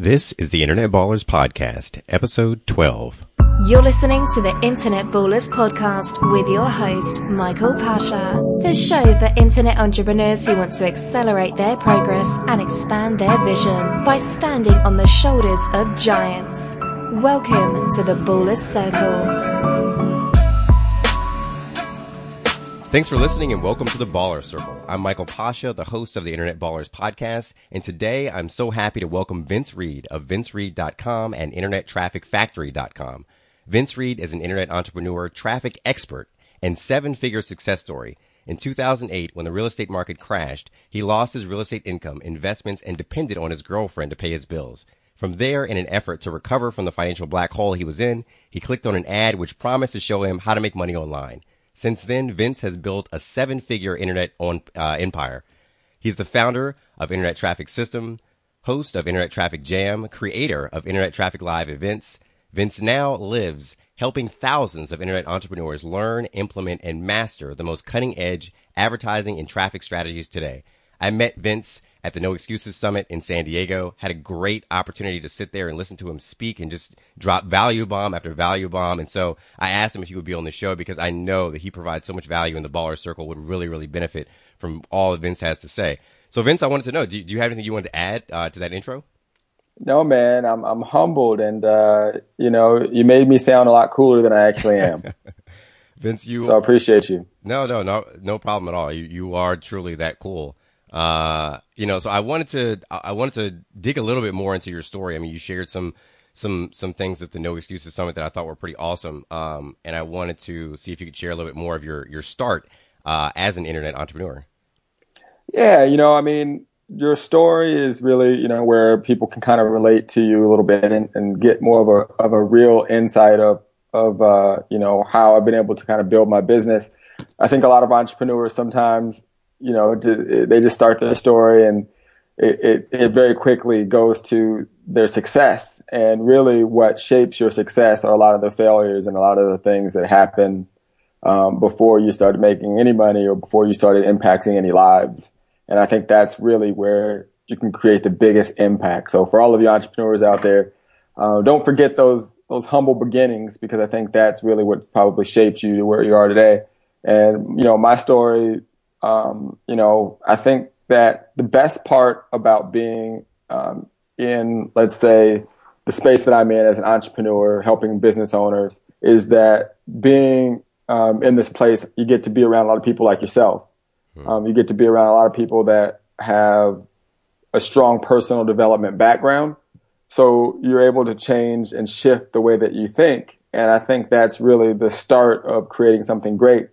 This is the Internet Ballers Podcast, episode 12. You're listening to the Internet Ballers Podcast with your host, Michael Pasha. The show for internet entrepreneurs who want to accelerate their progress and expand their vision by standing on the shoulders of giants. Welcome to the Ballers Circle. Thanks for listening and welcome to the Baller Circle. I'm Michael Pasha, the host of the Internet Ballers podcast, and today I'm so happy to welcome Vince Reed of vincereed.com and internettrafficfactory.com. Vince Reed is an internet entrepreneur, traffic expert, and seven-figure success story. In 2008, when the real estate market crashed, he lost his real estate income, investments, and depended on his girlfriend to pay his bills. From there, in an effort to recover from the financial black hole he was in, he clicked on an ad which promised to show him how to make money online. Since then, Vince has built a seven-figure internet on, uh, empire. He's the founder of Internet Traffic System, host of Internet Traffic Jam, creator of Internet Traffic Live events. Vince now lives helping thousands of internet entrepreneurs learn, implement, and master the most cutting-edge advertising and traffic strategies today. I met Vince at the No Excuses Summit in San Diego. Had a great opportunity to sit there and listen to him speak and just drop value bomb after value bomb. And so I asked him if he would be on the show because I know that he provides so much value and the baller circle would really, really benefit from all that Vince has to say. So Vince, I wanted to know, do you, do you have anything you wanted to add uh, to that intro? No, man, I'm I'm humbled, and uh, you know, you made me sound a lot cooler than I actually am. Vince, you. So I appreciate you. No, no, no, no problem at all. You you are truly that cool. Uh, you know, so I wanted to, I wanted to dig a little bit more into your story. I mean, you shared some, some, some things at the No Excuses Summit that I thought were pretty awesome. Um, and I wanted to see if you could share a little bit more of your, your start, uh, as an internet entrepreneur. Yeah. You know, I mean, your story is really, you know, where people can kind of relate to you a little bit and, and get more of a, of a real insight of, of, uh, you know, how I've been able to kind of build my business. I think a lot of entrepreneurs sometimes you know, they just start their story and it, it, it, very quickly goes to their success. And really what shapes your success are a lot of the failures and a lot of the things that happen um, before you started making any money or before you started impacting any lives. And I think that's really where you can create the biggest impact. So for all of you entrepreneurs out there, uh, don't forget those those humble beginnings because I think that's really what probably shapes you to where you are today. And you know, my story um, you know, I think that the best part about being um, in, let's say, the space that I'm in as an entrepreneur, helping business owners, is that being um, in this place, you get to be around a lot of people like yourself. Hmm. Um, you get to be around a lot of people that have a strong personal development background. So you're able to change and shift the way that you think. And I think that's really the start of creating something great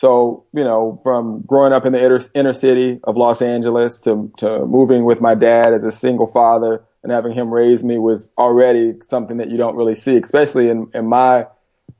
so, you know, from growing up in the inner, inner city of Los Angeles to, to moving with my dad as a single father and having him raise me was already something that you don't really see, especially in, in my,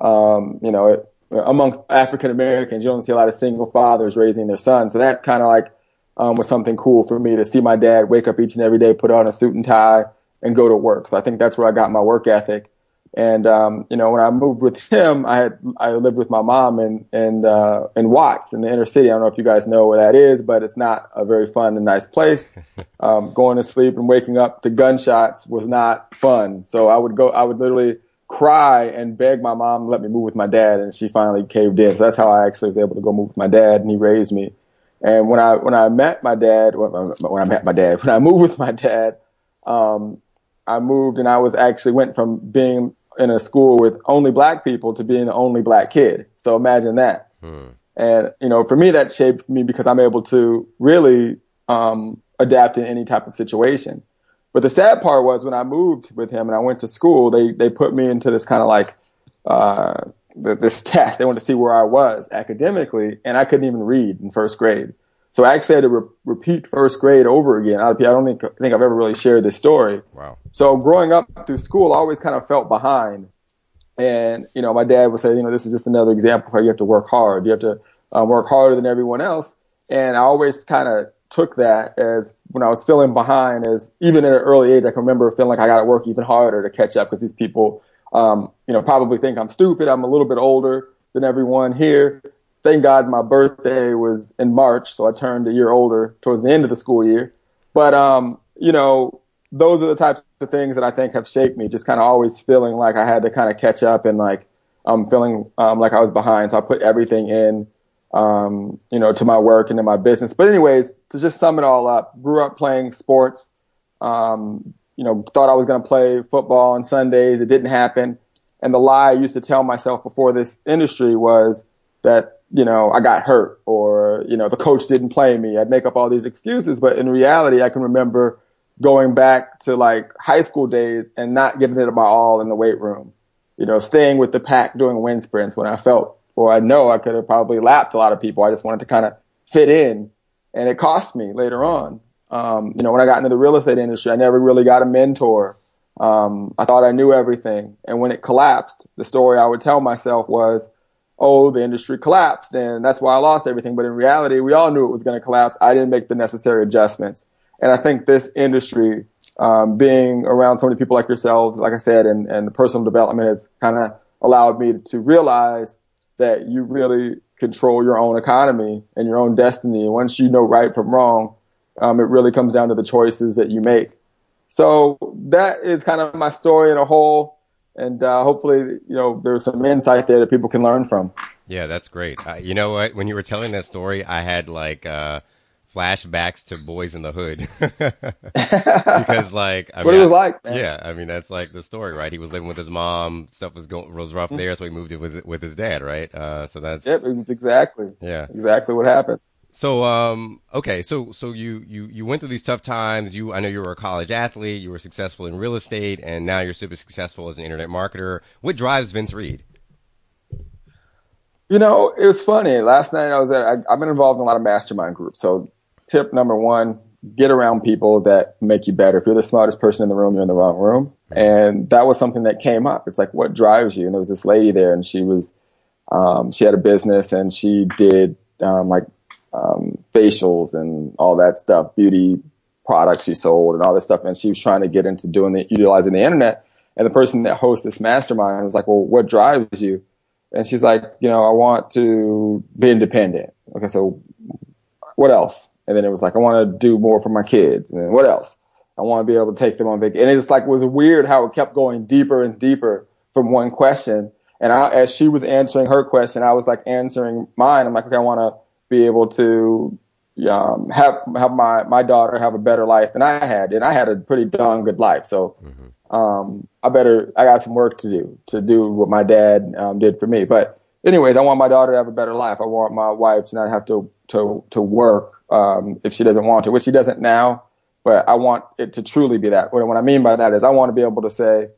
um, you know, amongst African Americans, you don't see a lot of single fathers raising their sons. So that kind of like, um, was something cool for me to see my dad wake up each and every day, put on a suit and tie and go to work. So I think that's where I got my work ethic. And um, you know, when I moved with him, I had I lived with my mom in in uh, in Watts in the inner city. I don't know if you guys know where that is, but it's not a very fun and nice place. Um, going to sleep and waking up to gunshots was not fun. So I would go, I would literally cry and beg my mom to let me move with my dad, and she finally caved in. So that's how I actually was able to go move with my dad, and he raised me. And when I when I met my dad, when I met my dad, when I moved with my dad, um, I moved and I was actually went from being in a school with only black people to being the only black kid. So imagine that. Hmm. And, you know, for me, that shapes me because I'm able to really um, adapt in any type of situation. But the sad part was when I moved with him and I went to school, they, they put me into this kind of like, uh, this test. They wanted to see where I was academically, and I couldn't even read in first grade. So I actually had to re- repeat first grade over again. I don't think, think I've ever really shared this story. Wow. So growing up through school, I always kind of felt behind. And, you know, my dad would say, you know, this is just another example where you have to work hard. You have to um, work harder than everyone else. And I always kind of took that as when I was feeling behind as even at an early age, I can remember feeling like I got to work even harder to catch up because these people, um, you know, probably think I'm stupid. I'm a little bit older than everyone here thank God my birthday was in March, so I turned a year older towards the end of the school year. But um, you know, those are the types of things that I think have shaped me. Just kind of always feeling like I had to kind of catch up and like um, feeling um, like I was behind. So I put everything in, um, you know, to my work and to my business. But anyways, to just sum it all up, grew up playing sports. Um, you know, thought I was going to play football on Sundays. It didn't happen. And the lie I used to tell myself before this industry was that, you know, I got hurt or, you know, the coach didn't play me. I'd make up all these excuses. But in reality, I can remember going back to like high school days and not giving it my all in the weight room. You know, staying with the pack doing wind sprints when I felt, or I know I could have probably lapped a lot of people. I just wanted to kind of fit in and it cost me later on. Um, you know, when I got into the real estate industry, I never really got a mentor. Um, I thought I knew everything. And when it collapsed, the story I would tell myself was, oh, the industry collapsed and that's why I lost everything. But in reality, we all knew it was going to collapse. I didn't make the necessary adjustments. And I think this industry, um, being around so many people like yourselves, like I said, and, and personal development has kind of allowed me to realize that you really control your own economy and your own destiny. And once you know right from wrong, um, it really comes down to the choices that you make. So that is kind of my story in a whole. And uh, hopefully, you know, there's some insight there that people can learn from. Yeah, that's great. Uh, you know what? When you were telling that story, I had like uh, flashbacks to Boyz n the Hood because, like, I what mean, it was like. Man. Yeah, I mean that's like the story, right? He was living with his mom. Stuff was going was rough mm-hmm. there, so he moved in with with his dad, right? Uh, so that's yep, exactly. Yeah, exactly what happened. So um okay so so you you you went through these tough times. You I know you were a college athlete you were successful in real estate and now you're super successful as an internet marketer. What drives Vince Reed? You know it was funny. Last night I was at I, I've been involved in a lot of mastermind groups. So tip number one get around people that make you better. If you're the smartest person in the room you're in the wrong room. And that was something that came up. It's like what drives you? And there was this lady there and she was um, she had a business and she did um, like um, facials and all that stuff, beauty products she sold and all this stuff. And she was trying to get into doing the, utilizing the internet. And the person that hosts this mastermind was like, well, what drives you? And she's like, you know, I want to be independent. Okay. So what else? And then it was like, I want to do more for my kids. And then what else? I want to be able to take them on vacation. And it's like, was weird how it kept going deeper and deeper from one question. And I, as she was answering her question, I was like answering mine. I'm like, okay, I want to be able to um, have have my my daughter have a better life than I had, and I had a pretty darn good life. So mm-hmm. um, I better I got some work to do to do what my dad um, did for me. But anyways, I want my daughter to have a better life. I want my wife to not have to to to work um, if she doesn't want to, which she doesn't now. But I want it to truly be that. What, what I mean by that is I want to be able to say,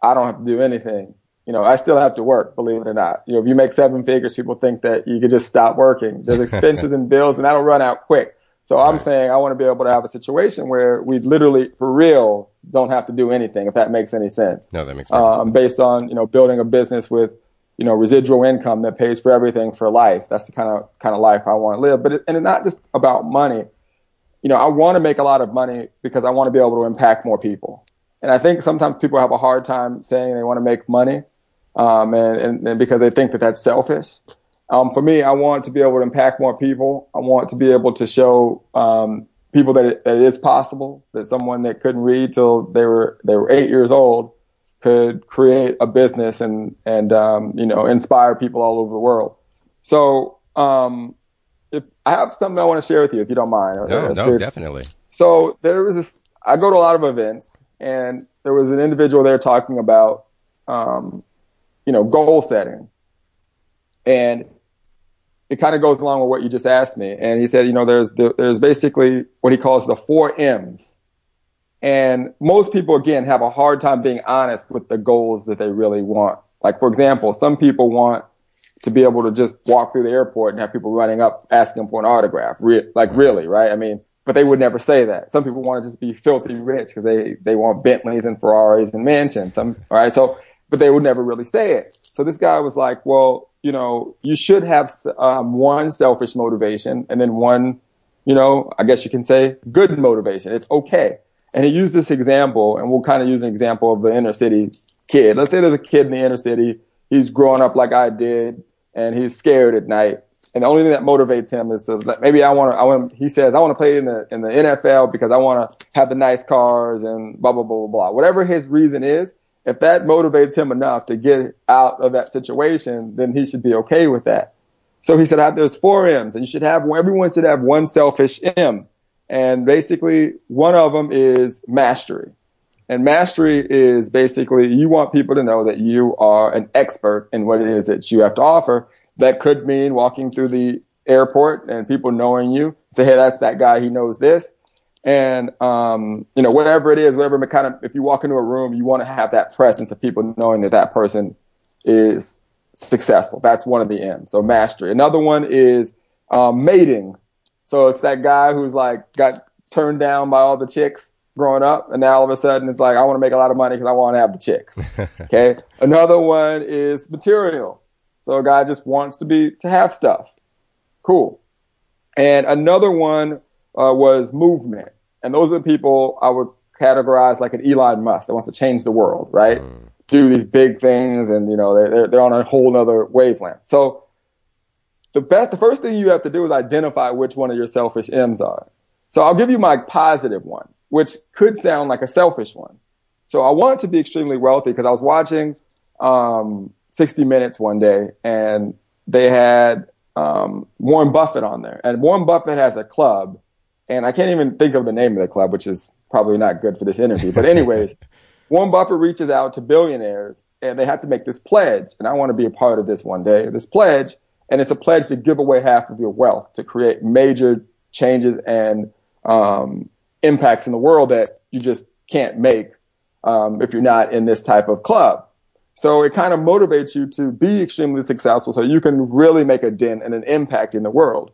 I don't have to do anything you know, I still have to work, believe it or not. You know, if you make seven figures, people think that you could just stop working. There's expenses and bills and that'll run out quick. So I'm saying I want to be able to have a situation where we literally, for real, don't have to do anything, if that makes any sense. No, that makes um, sense. Based on, you know, building a business with, you know, residual income that pays for everything for life. That's the kind of, kind of life I want to live. But it, and it's not just about money. You know, I want to make a lot of money because I want to be able to impact more people. And I think sometimes people have a hard time saying they want to make money um, and, and, and, because they think that that's selfish. Um, for me, I want to be able to impact more people. I want to be able to show um, people that it, that it is possible that someone that couldn't read till they were they were eight years old could create a business and and um, you know inspire people all over the world. So um, if I have something I want to share with you, if you don't mind. No, no, definitely. So there was this. I go to a lot of events, and there was an individual there talking about um, you know, goal setting. And it kind of goes along with what you just asked me. And he said, you know, there's the, there's basically what he calls the four M's. And most people, again, have a hard time being honest with the goals that they really want. Like, for example, some people want to be able to just walk through the airport and have people running up asking for an autograph. Re- like, really, right? I mean, but they would never say that. Some people want to just be filthy rich because they, they want Bentleys and Ferraris and mansions. Some, all right. So but they would never really say it. So this guy was like, well, you know, you should have um, one selfish motivation and then one, you know, I guess you can say good motivation. It's okay. And he used this example, and we'll kind of use an example of the inner city kid. Let's say there's a kid in the inner city. He's growing up like I did, and he's scared at night. And the only thing that motivates him is maybe I want to, I want, he says, I want to play in the, in the NFL because I want to have the nice cars and blah, blah, blah, blah, blah. Whatever his reason is, if that motivates him enough to get out of that situation, then he should be okay with that. So he said, I have those four M's and you should have, everyone should have one selfish M. And basically one of them is mastery. And mastery is basically you want people to know that you are an expert in what it is that you have to offer. That could mean walking through the airport and people knowing you say, Hey, that's that guy. He knows this. And, um, you know, whatever it is, whatever kind of, if you walk into a room, you want to have that presence of people knowing that that person is successful. That's one of the M's. So mastery. Another one is, um, mating. So it's that guy who's like got turned down by all the chicks growing up, and now all of a sudden it's like I want to make a lot of money because I want to have the chicks. okay. Another one is material. So a guy just wants to be to have stuff. Cool. And another one uh, was movement, and those are the people I would categorize like an Elon Musk that wants to change the world, right? Mm. Do these big things, and you know they're they're on a whole other wavelength. So the best, the first thing you have to do is identify which one of your selfish M's are. So I'll give you my positive one which could sound like a selfish one. So I want to be extremely wealthy because I was watching um, 60 Minutes one day and they had um, Warren Buffett on there. And Warren Buffett has a club, and I can't even think of the name of the club, which is probably not good for this interview. But, anyways, Warren Buffett reaches out to billionaires and they have to make this pledge. And I want to be a part of this one day, this pledge. And it's a pledge to give away half of your wealth to create major changes and um, impacts in the world that you just can't make um, if you're not in this type of club. So it kind of motivates you to be extremely successful so you can really make a dent and an impact in the world.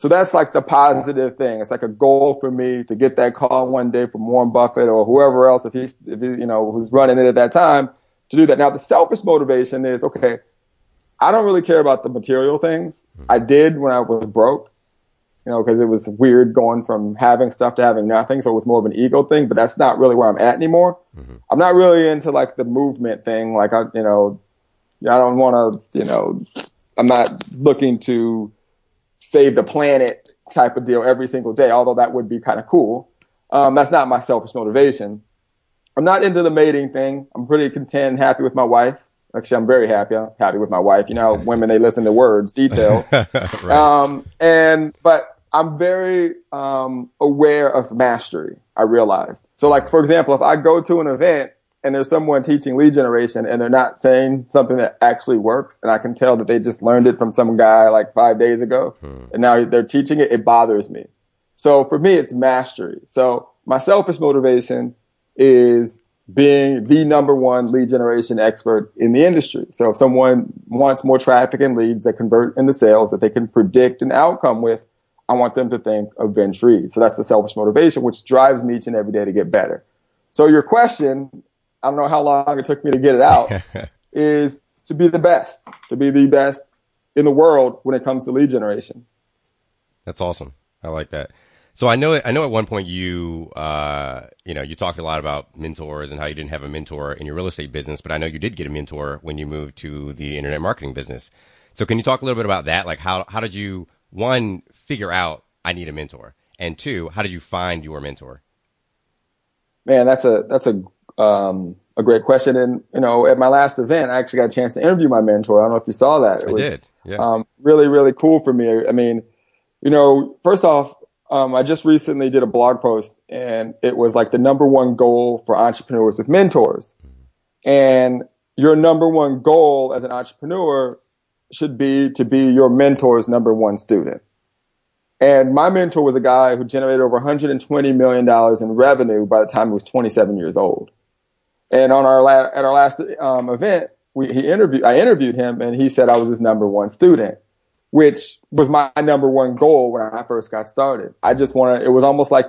So that's like the positive thing. It's like a goal for me to get that call one day from Warren Buffett or whoever else, if he's, if he, you know, who's running it at that time to do that. Now the selfish motivation is, okay, I don't really care about the material things. I did when I was broke you know, because it was weird going from having stuff to having nothing. So it was more of an ego thing, but that's not really where I'm at anymore. Mm-hmm. I'm not really into like the movement thing. Like I, you know, I don't want to, you know, I'm not looking to save the planet type of deal every single day, although that would be kind of cool. Um, that's not my selfish motivation. I'm not into the mating thing. I'm pretty content, and happy with my wife. Actually, I'm very happy. I'm happy with my wife. You know, women, they listen to words, details. right. Um, and, but I'm very, um, aware of mastery. I realized. So like, for example, if I go to an event and there's someone teaching lead generation and they're not saying something that actually works and I can tell that they just learned it from some guy like five days ago hmm. and now they're teaching it, it bothers me. So for me, it's mastery. So my selfish motivation is being the number one lead generation expert in the industry. So if someone wants more traffic and leads that convert into sales that they can predict an outcome with, I want them to think of Vince Reed. So that's the selfish motivation, which drives me each and every day to get better. So your question, I don't know how long it took me to get it out, is to be the best, to be the best in the world when it comes to lead generation. That's awesome. I like that. So I know, I know at one point you, uh, you know, you talked a lot about mentors and how you didn't have a mentor in your real estate business, but I know you did get a mentor when you moved to the internet marketing business. So can you talk a little bit about that? Like how, how did you, one, figure out I need a mentor? And two, how did you find your mentor? Man, that's a, that's a, um, a great question. And, you know, at my last event, I actually got a chance to interview my mentor. I don't know if you saw that. It I was, did. Yeah. Um, really, really cool for me. I mean, you know, first off, um, I just recently did a blog post and it was like the number one goal for entrepreneurs with mentors. And your number one goal as an entrepreneur should be to be your mentor's number one student. And my mentor was a guy who generated over $120 million in revenue by the time he was 27 years old. And on our at our last um, event, we, he interviewed, I interviewed him and he said I was his number one student which was my number one goal when I first got started. I just wanted, it was almost like,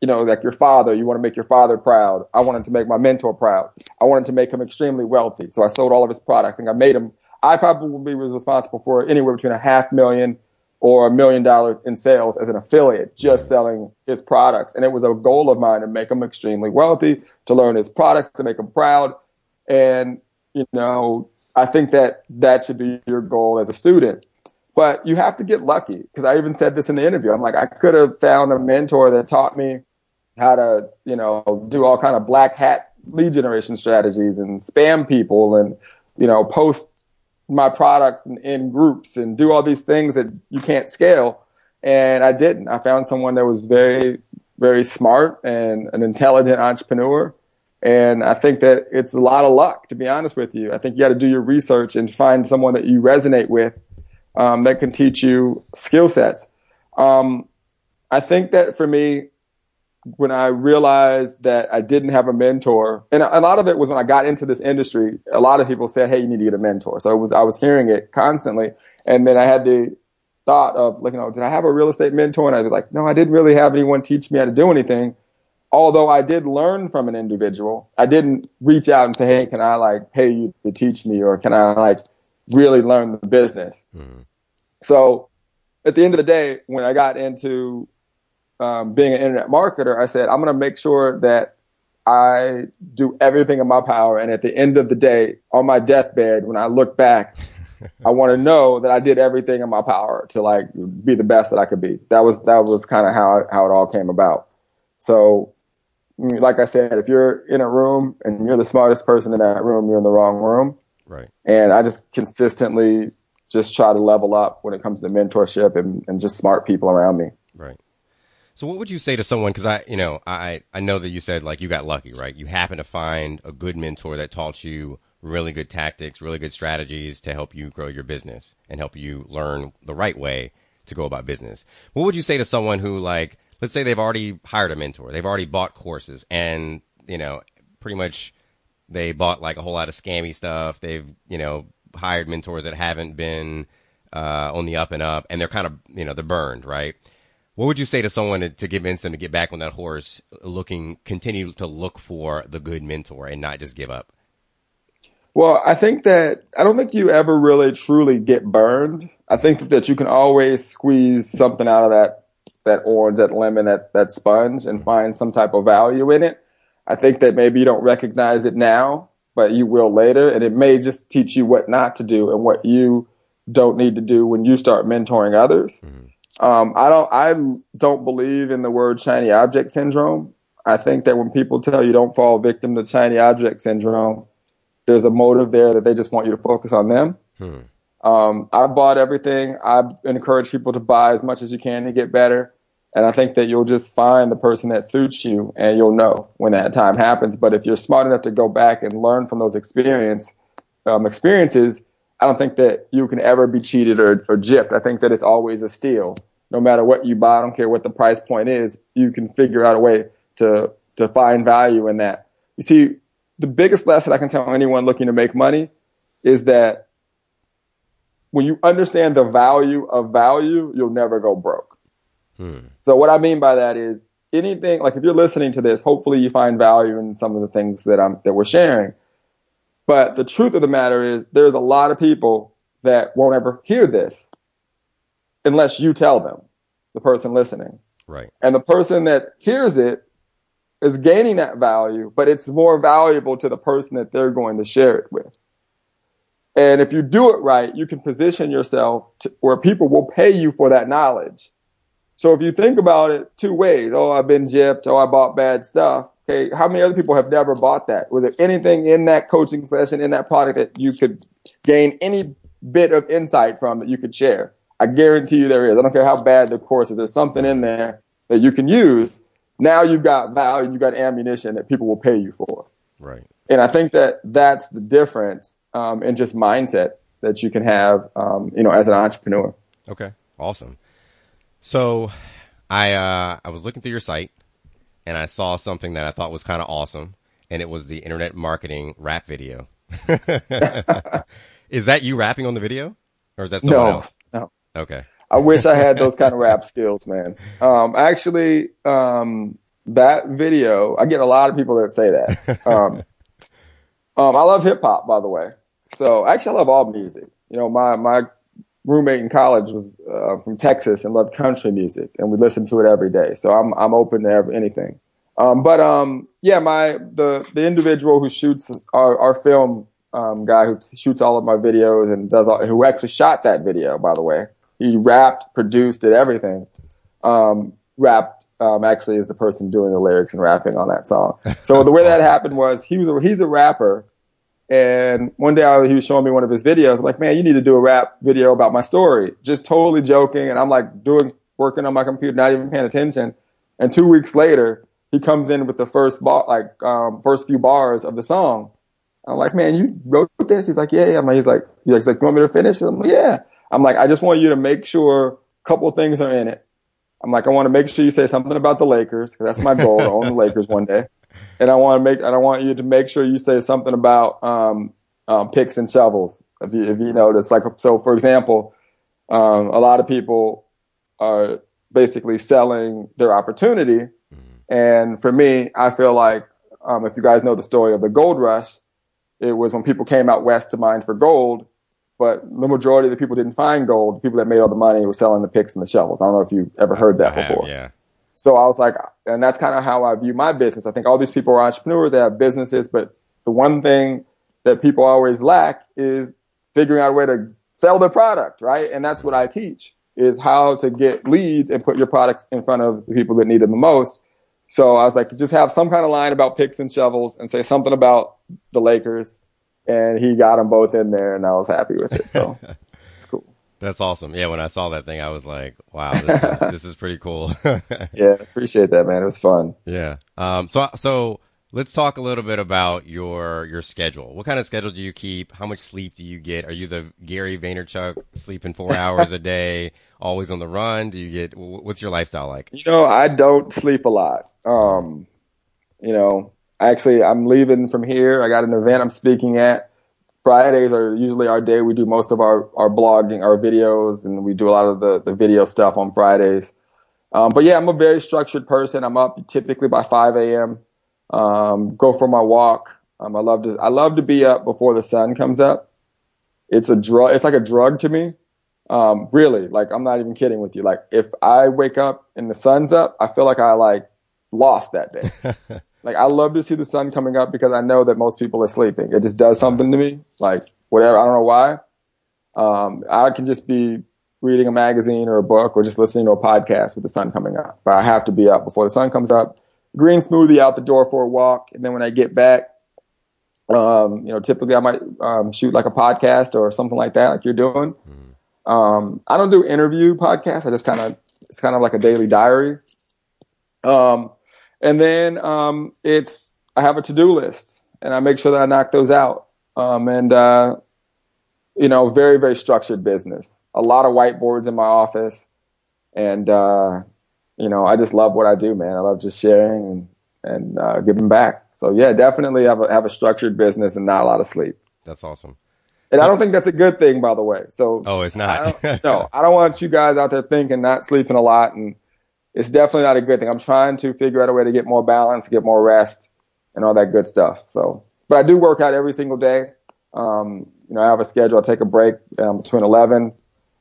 you know, like your father, you want to make your father proud. I wanted to make my mentor proud. I wanted to make him extremely wealthy. So I sold all of his products, and I made him, I probably was responsible for anywhere between a half million or a million dollars in sales as an affiliate, just selling his products. And it was a goal of mine to make him extremely wealthy, to learn his products, to make him proud. And, you know, I think that that should be your goal as a student. But you have to get lucky because I even said this in the interview. I'm like, I could have found a mentor that taught me how to, you know, do all kind of black hat lead generation strategies and spam people and, you know, post my products in, in groups and do all these things that you can't scale. And I didn't. I found someone that was very, very smart and an intelligent entrepreneur. And I think that it's a lot of luck, to be honest with you. I think you got to do your research and find someone that you resonate with um, that can teach you skill sets. Um, I think that for me, when I realized that I didn't have a mentor, and a lot of it was when I got into this industry, a lot of people said, Hey, you need to get a mentor. So it was, I was hearing it constantly. And then I had the thought of like, you know, did I have a real estate mentor? And I was like, no, I didn't really have anyone teach me how to do anything. Although I did learn from an individual, I didn't reach out and say, Hey, can I like pay you to teach me? Or can I like really learn the business? Mm-hmm. So at the end of the day, when I got into um, being an internet marketer, I said, I'm going to make sure that I do everything in my power. And at the end of the day, on my deathbed, when I look back, I want to know that I did everything in my power to like be the best that I could be. That was, that was kind of how, how it all came about. So, like I said, if you're in a room and you're the smartest person in that room, you're in the wrong room. Right. And I just consistently just try to level up when it comes to mentorship and, and just smart people around me. Right. So what would you say to someone? Because I, you know, I I know that you said like you got lucky, right? You happen to find a good mentor that taught you really good tactics, really good strategies to help you grow your business and help you learn the right way to go about business. What would you say to someone who like, let's say they've already hired a mentor, they've already bought courses, and you know, pretty much they bought like a whole lot of scammy stuff. They've you know hired mentors that haven't been uh, on the up and up, and they're kind of you know they're burned, right? What would you say to someone to, to convince them to get back on that horse, looking, continue to look for the good mentor and not just give up? Well, I think that I don't think you ever really truly get burned. I think that you can always squeeze something out of that that orange, that lemon, that that sponge, and find some type of value in it. I think that maybe you don't recognize it now, but you will later, and it may just teach you what not to do and what you don't need to do when you start mentoring others. Mm-hmm. Um, I don't, I don't believe in the word shiny object syndrome. I think that when people tell you don't fall victim to shiny object syndrome, there's a motive there that they just want you to focus on them. Hmm. Um, I bought everything. I encourage people to buy as much as you can to get better. And I think that you'll just find the person that suits you and you'll know when that time happens. But if you're smart enough to go back and learn from those experience, um, experiences, I don't think that you can ever be cheated or, or gypped. I think that it's always a steal. No matter what you buy, I don't care what the price point is, you can figure out a way to, to find value in that. You see, the biggest lesson I can tell anyone looking to make money is that when you understand the value of value, you'll never go broke. Hmm. So what I mean by that is anything, like if you're listening to this, hopefully you find value in some of the things that I'm, that we're sharing. But the truth of the matter is there's a lot of people that won't ever hear this unless you tell them, the person listening. Right. And the person that hears it is gaining that value, but it's more valuable to the person that they're going to share it with. And if you do it right, you can position yourself to, where people will pay you for that knowledge. So if you think about it two ways, oh, I've been gypped, oh, I bought bad stuff. Okay, how many other people have never bought that? Was there anything in that coaching session, in that product that you could gain any bit of insight from that you could share? I guarantee you there is. I don't care how bad the course is. There's something in there that you can use. Now you've got value, you've got ammunition that people will pay you for. Right. And I think that that's the difference um, in just mindset that you can have, um, you know, as an entrepreneur. Okay. Awesome. So I uh, I was looking through your site and I saw something that I thought was kind of awesome, and it was the internet marketing rap video. is that you rapping on the video, or is that someone no, else? No. Okay. I wish I had those kind of rap skills, man. Um, actually, um, that video, I get a lot of people that say that. Um, um, I love hip hop, by the way. So actually, I love all music. You know, my my roommate in college was uh, from Texas and loved country music, and we listened to it every day. So I'm I'm open to every, anything. Um, but um, yeah, my the the individual who shoots our, our film um, guy who shoots all of my videos and does all, who actually shot that video, by the way. he rapped, produced, did everything. Um, rapped um, actually is the person doing the lyrics and rapping on that song. So the way that happened was he was a, he's a rapper, and one day I, he was showing me one of his videos. I'm like, man, you need to do a rap video about my story. Just totally joking, and I'm like doing working on my computer, not even paying attention. And two weeks later, he comes in with the first bar, like um, first few bars of the song. I'm like, man, you wrote this? He's like, yeah, yeah. He's like, he's like, you want me to finish? I'm like, yeah. I'm like, I just want you to make sure a couple things are in it. I'm like, I want to make sure you say something about the Lakers because that's my goal to own the Lakers one day. And I want to make, and I want you to make sure you say something about um, um, picks and shovels. If you, if you notice, like, so for example, um, a lot of people are basically selling their opportunity. And for me, I feel like um, if you guys know the story of the gold rush, it was when people came out west to mine for gold, but the majority of the people didn't find gold. The people that made all the money were selling the picks and the shovels. I don't know if you ever heard that before. Yeah. So I was like, and that's kind of how I view my business. I think all these people are entrepreneurs, they have businesses, but the one thing that people always lack is figuring out a way to sell their product, right? And that's what I teach is how to get leads and put your products in front of the people that need them the most. So I was like, just have some kind of line about picks and shovels and say something about the Lakers. And he got them both in there and I was happy with it. So it's cool. That's awesome. Yeah. When I saw that thing, I was like, wow, this is, this is pretty cool. yeah. Appreciate that, man. It was fun. Yeah. Um, so, so let's talk a little bit about your, your schedule. What kind of schedule do you keep? How much sleep do you get? Are you the Gary Vaynerchuk sleeping four hours a day? Always on the run? Do you get, what's your lifestyle like? You know, I don't sleep a lot. Um, you know, actually, I'm leaving from here. I got an event I'm speaking at. Fridays are usually our day. We do most of our, our blogging, our videos, and we do a lot of the, the video stuff on Fridays. Um, but yeah, I'm a very structured person. I'm up typically by 5 a.m. Um, go for my walk. Um, I love to, I love to be up before the sun comes up. It's a drug. It's like a drug to me. Um, really, like I'm not even kidding with you. Like if I wake up and the sun's up, I feel like I like lost that day. like I love to see the sun coming up because I know that most people are sleeping. It just does something to me. Like whatever, I don't know why. Um, I can just be reading a magazine or a book or just listening to a podcast with the sun coming up, but I have to be up before the sun comes up. Green smoothie out the door for a walk, and then when I get back, um, you know, typically I might um, shoot like a podcast or something like that, like you're doing. Um, I don't do interview podcasts. I just kind of it's kind of like a daily diary. Um, and then um, it's I have a to do list, and I make sure that I knock those out. Um, and uh, you know, very very structured business. A lot of whiteboards in my office, and uh, you know, I just love what I do, man. I love just sharing and and uh, giving back. So yeah, definitely have a have a structured business and not a lot of sleep. That's awesome. And I don't think that's a good thing, by the way. So oh, it's not. I no, I don't want you guys out there thinking not sleeping a lot, and it's definitely not a good thing. I'm trying to figure out a way to get more balance, get more rest, and all that good stuff. So, but I do work out every single day. Um, you know, I have a schedule. I take a break um, between 11,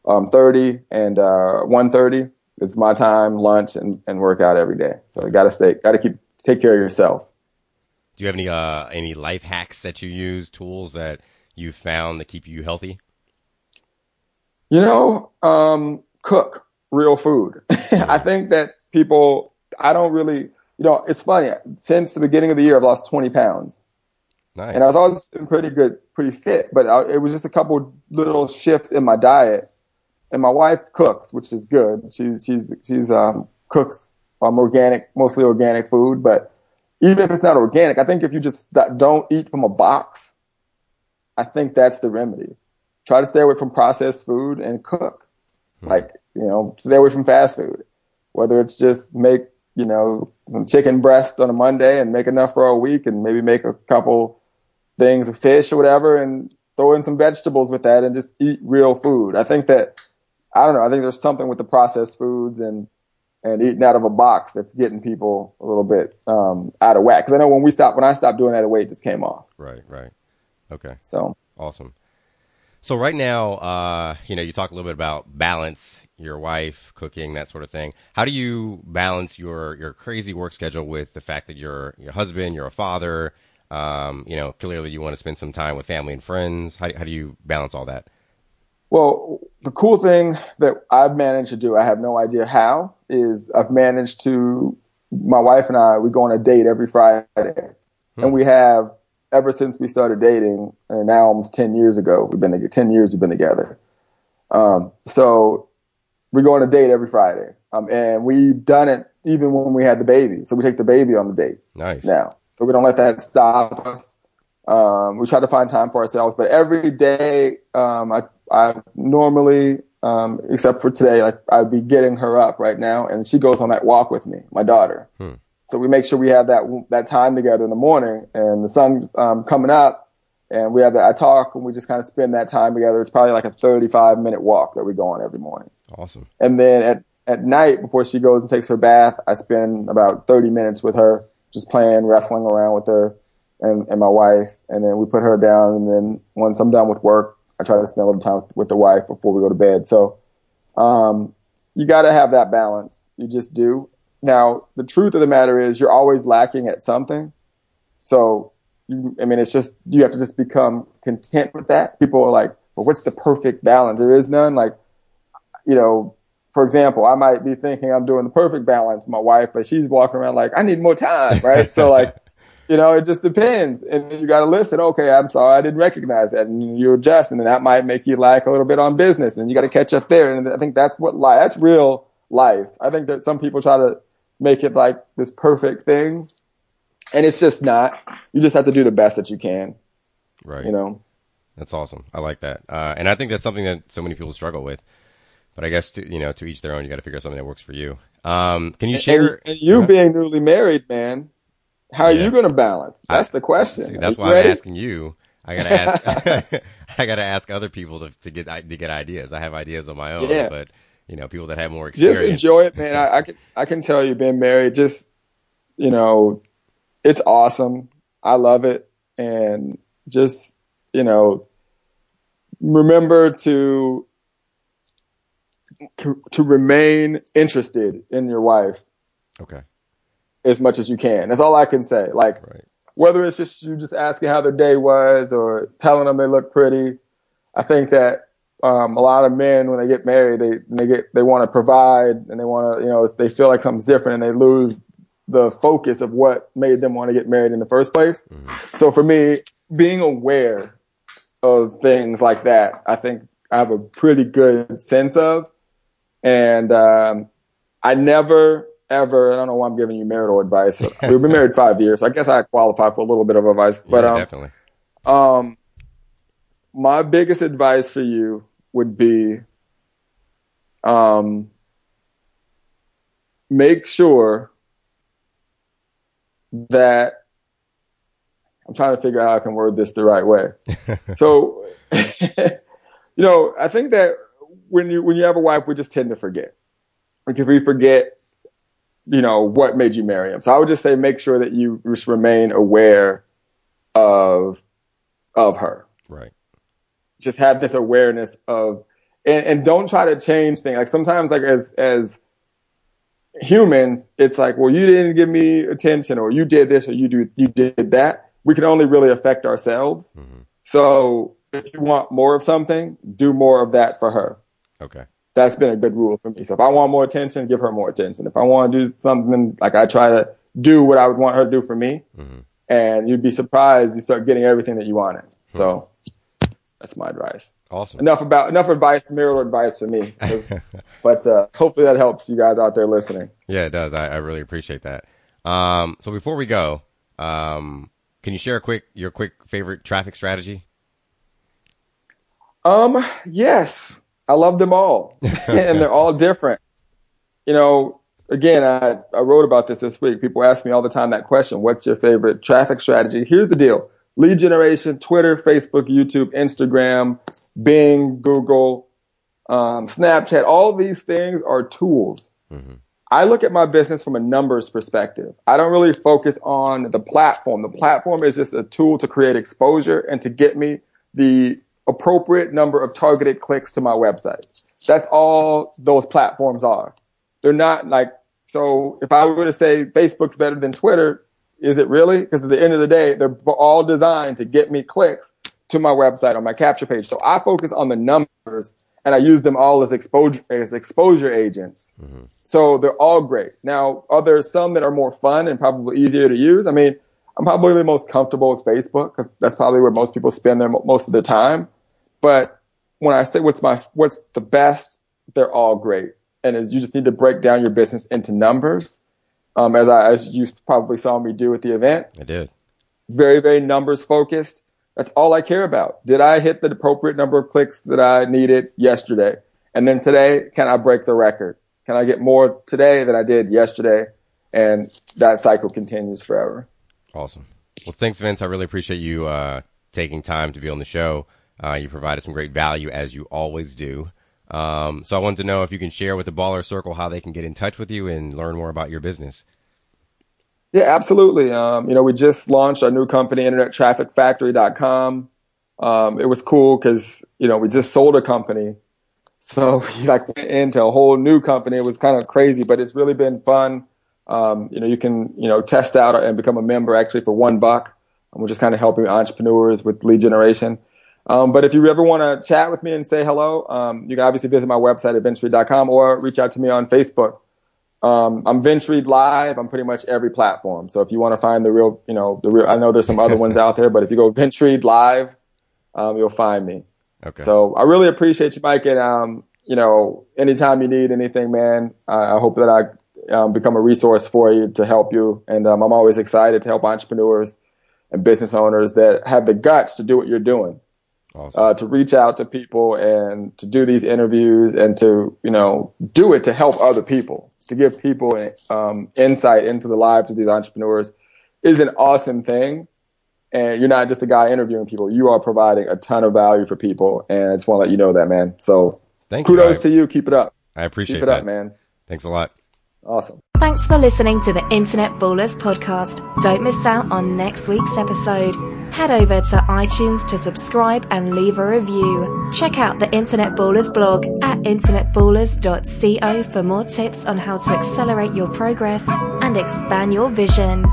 um, 30 and uh, 1:30. It's my time, lunch, and, and work out every day. So you got to stay, got to keep take care of yourself. Do you have any uh, any life hacks that you use, tools that you found that keep you healthy? You know, um, cook real food. I think that people, I don't really, you know, it's funny. Since the beginning of the year, I've lost 20 pounds. Nice. And I was always pretty good, pretty fit, but I, it was just a couple little shifts in my diet. And my wife cooks, which is good. She, she's, she's, um, cooks, um, organic, mostly organic food, but even if it's not organic, I think if you just don't eat from a box, I think that's the remedy. Try to stay away from processed food and cook. Hmm. Like, you know, stay away from fast food. Whether it's just make, you know, some chicken breast on a Monday and make enough for a week and maybe make a couple things of fish or whatever and throw in some vegetables with that and just eat real food. I think that, I don't know, I think there's something with the processed foods and, and eating out of a box that's getting people a little bit um, out of whack. Because I know when we stopped, when I stopped doing that, the weight just came off. Right, right. Okay. So awesome. So right now, uh, you know, you talk a little bit about balance, your wife, cooking, that sort of thing. How do you balance your your crazy work schedule with the fact that you're your husband, you're a father? Um, you know, clearly you want to spend some time with family and friends. How how do you balance all that? Well, the cool thing that I've managed to do, I have no idea how, is I've managed to, my wife and I, we go on a date every Friday. Hmm. And we have, ever since we started dating, and now almost 10 years ago, we've been together, 10 years we've been together. Um, so we go on a date every Friday. Um, and we've done it even when we had the baby. So we take the baby on the date. Nice. Now. So we don't let that stop us. Um, we try to find time for ourselves, but every day, um, I, I normally, um, except for today, like I'd be getting her up right now and she goes on that walk with me, my daughter. Hmm. So we make sure we have that, that time together in the morning and the sun's, um, coming up and we have that, I talk and we just kind of spend that time together. It's probably like a 35 minute walk that we go on every morning. Awesome. And then at, at night before she goes and takes her bath, I spend about 30 minutes with her, just playing, wrestling around with her and, and my wife. And then we put her down. And then once I'm done with work, I try to spend a little time with the wife before we go to bed. So, um, you got to have that balance. You just do. Now, the truth of the matter is you're always lacking at something. So, you, I mean, it's just, you have to just become content with that. People are like, well, what's the perfect balance? There is none. Like, you know, for example, I might be thinking I'm doing the perfect balance with my wife, but she's walking around like, I need more time, right? so like, you know, it just depends. And you got to listen. Okay, I'm sorry, I didn't recognize that, and you adjust, and then that might make you lack a little bit on business, and you got to catch up there. And I think that's what life. That's real life. I think that some people try to make it like this perfect thing, and it's just not. You just have to do the best that you can. Right. You know. That's awesome. I like that, uh, and I think that's something that so many people struggle with. But I guess to, you know, to each their own. You got to figure out something that works for you. Um, can you share? And, and you uh, being newly married, man how are yeah. you going to balance? That's I, the question. See, that's why ready? I'm asking you. I gotta ask. I gotta ask other people to, to get to get ideas. I have ideas on my own, yeah. but you know, people that have more experience. Just enjoy it, man. I, I can I can tell you, being married, just you know, it's awesome. I love it, and just you know, remember to to remain interested in your wife. Okay as much as you can. That's all I can say. Like right. whether it's just you just asking how their day was or telling them they look pretty. I think that um, a lot of men when they get married, they they get they want to provide and they want to you know they feel like something's different and they lose the focus of what made them want to get married in the first place. Mm-hmm. So for me, being aware of things like that, I think I have a pretty good sense of, and um, I never ever. I don't know why I'm giving you marital advice. We've been married five years. I guess I qualify for a little bit of advice. But yeah, um, definitely. Um, my biggest advice for you would be, um, make sure that I'm trying to figure out how I can word this the right way. so, you know, I think that when you when you have a wife, we just tend to forget. Like if we forget you know, what made you marry him. So I would just say make sure that you just remain aware of of her. Right. Just have this awareness of and, and don't try to change things. Like sometimes like as as humans, it's like, well, you didn't give me attention or you did this or you do you did that. We can only really affect ourselves. Mm-hmm. So if you want more of something, do more of that for her. Okay that's been a good rule for me. So if I want more attention, give her more attention. If I want to do something, like I try to do what I would want her to do for me. Mm-hmm. And you'd be surprised you start getting everything that you wanted. Mm-hmm. So that's my advice. Awesome. Enough about enough advice, marital advice for me. but uh, hopefully that helps you guys out there listening. Yeah, it does. I, I really appreciate that. Um, so before we go, um, can you share a quick your quick favorite traffic strategy? Um, yes. I love them all, and they're all different. You know, again, I, I wrote about this this week. People ask me all the time that question: What's your favorite traffic strategy? Here's the deal: lead generation, Twitter, Facebook, YouTube, Instagram, Bing, Google, um, Snapchat. All these things are tools. Mm-hmm. I look at my business from a numbers perspective. I don't really focus on the platform. The platform is just a tool to create exposure and to get me the appropriate number of targeted clicks to my website. That's all those platforms are. They're not like, so if I were to say Facebook's better than Twitter, is it really? Because at the end of the day, they're all designed to get me clicks to my website on my capture page. So I focus on the numbers and I use them all as exposure as exposure agents. Mm-hmm. So they're all great. Now, are there some that are more fun and probably easier to use? I mean, I'm probably the most comfortable with Facebook because that's probably where most people spend their most of their time. But when I say what's my what's the best, they're all great. And you just need to break down your business into numbers, um, as I as you probably saw me do at the event. I did. Very very numbers focused. That's all I care about. Did I hit the appropriate number of clicks that I needed yesterday? And then today, can I break the record? Can I get more today than I did yesterday? And that cycle continues forever. Awesome. Well, thanks, Vince. I really appreciate you uh, taking time to be on the show. Uh, you provided some great value as you always do. Um, so I wanted to know if you can share with the Baller Circle how they can get in touch with you and learn more about your business. Yeah, absolutely. Um, you know, we just launched our new company, InternetTrafficFactory.com. Um, it was cool because you know we just sold a company, so we like went into a whole new company. It was kind of crazy, but it's really been fun. Um, you know, you can you know test out and become a member actually for one buck. And we're just kind of helping entrepreneurs with lead generation. Um, but if you ever want to chat with me and say hello, um, you can obviously visit my website at vincereed.com or reach out to me on Facebook. Um, I'm Vince Live. I'm pretty much every platform. So if you want to find the real, you know, the real, I know there's some other ones out there, but if you go Vince Live, um, you'll find me. Okay. So I really appreciate you, Mike. And, um, you know, anytime you need anything, man, I, I hope that I um, become a resource for you to help you. And um, I'm always excited to help entrepreneurs and business owners that have the guts to do what you're doing. Awesome. Uh, to reach out to people and to do these interviews and to, you know, do it to help other people to give people um, insight into the lives of these entrepreneurs is an awesome thing. And you're not just a guy interviewing people; you are providing a ton of value for people. And I just want to let you know that, man. So, Thank kudos you. to you. Keep it up. I appreciate Keep it that. up, man. Thanks a lot. Awesome. Thanks for listening to the Internet Ballers podcast. Don't miss out on next week's episode. Head over to iTunes to subscribe and leave a review. Check out the Internet Ballers blog at internetballers.co for more tips on how to accelerate your progress and expand your vision.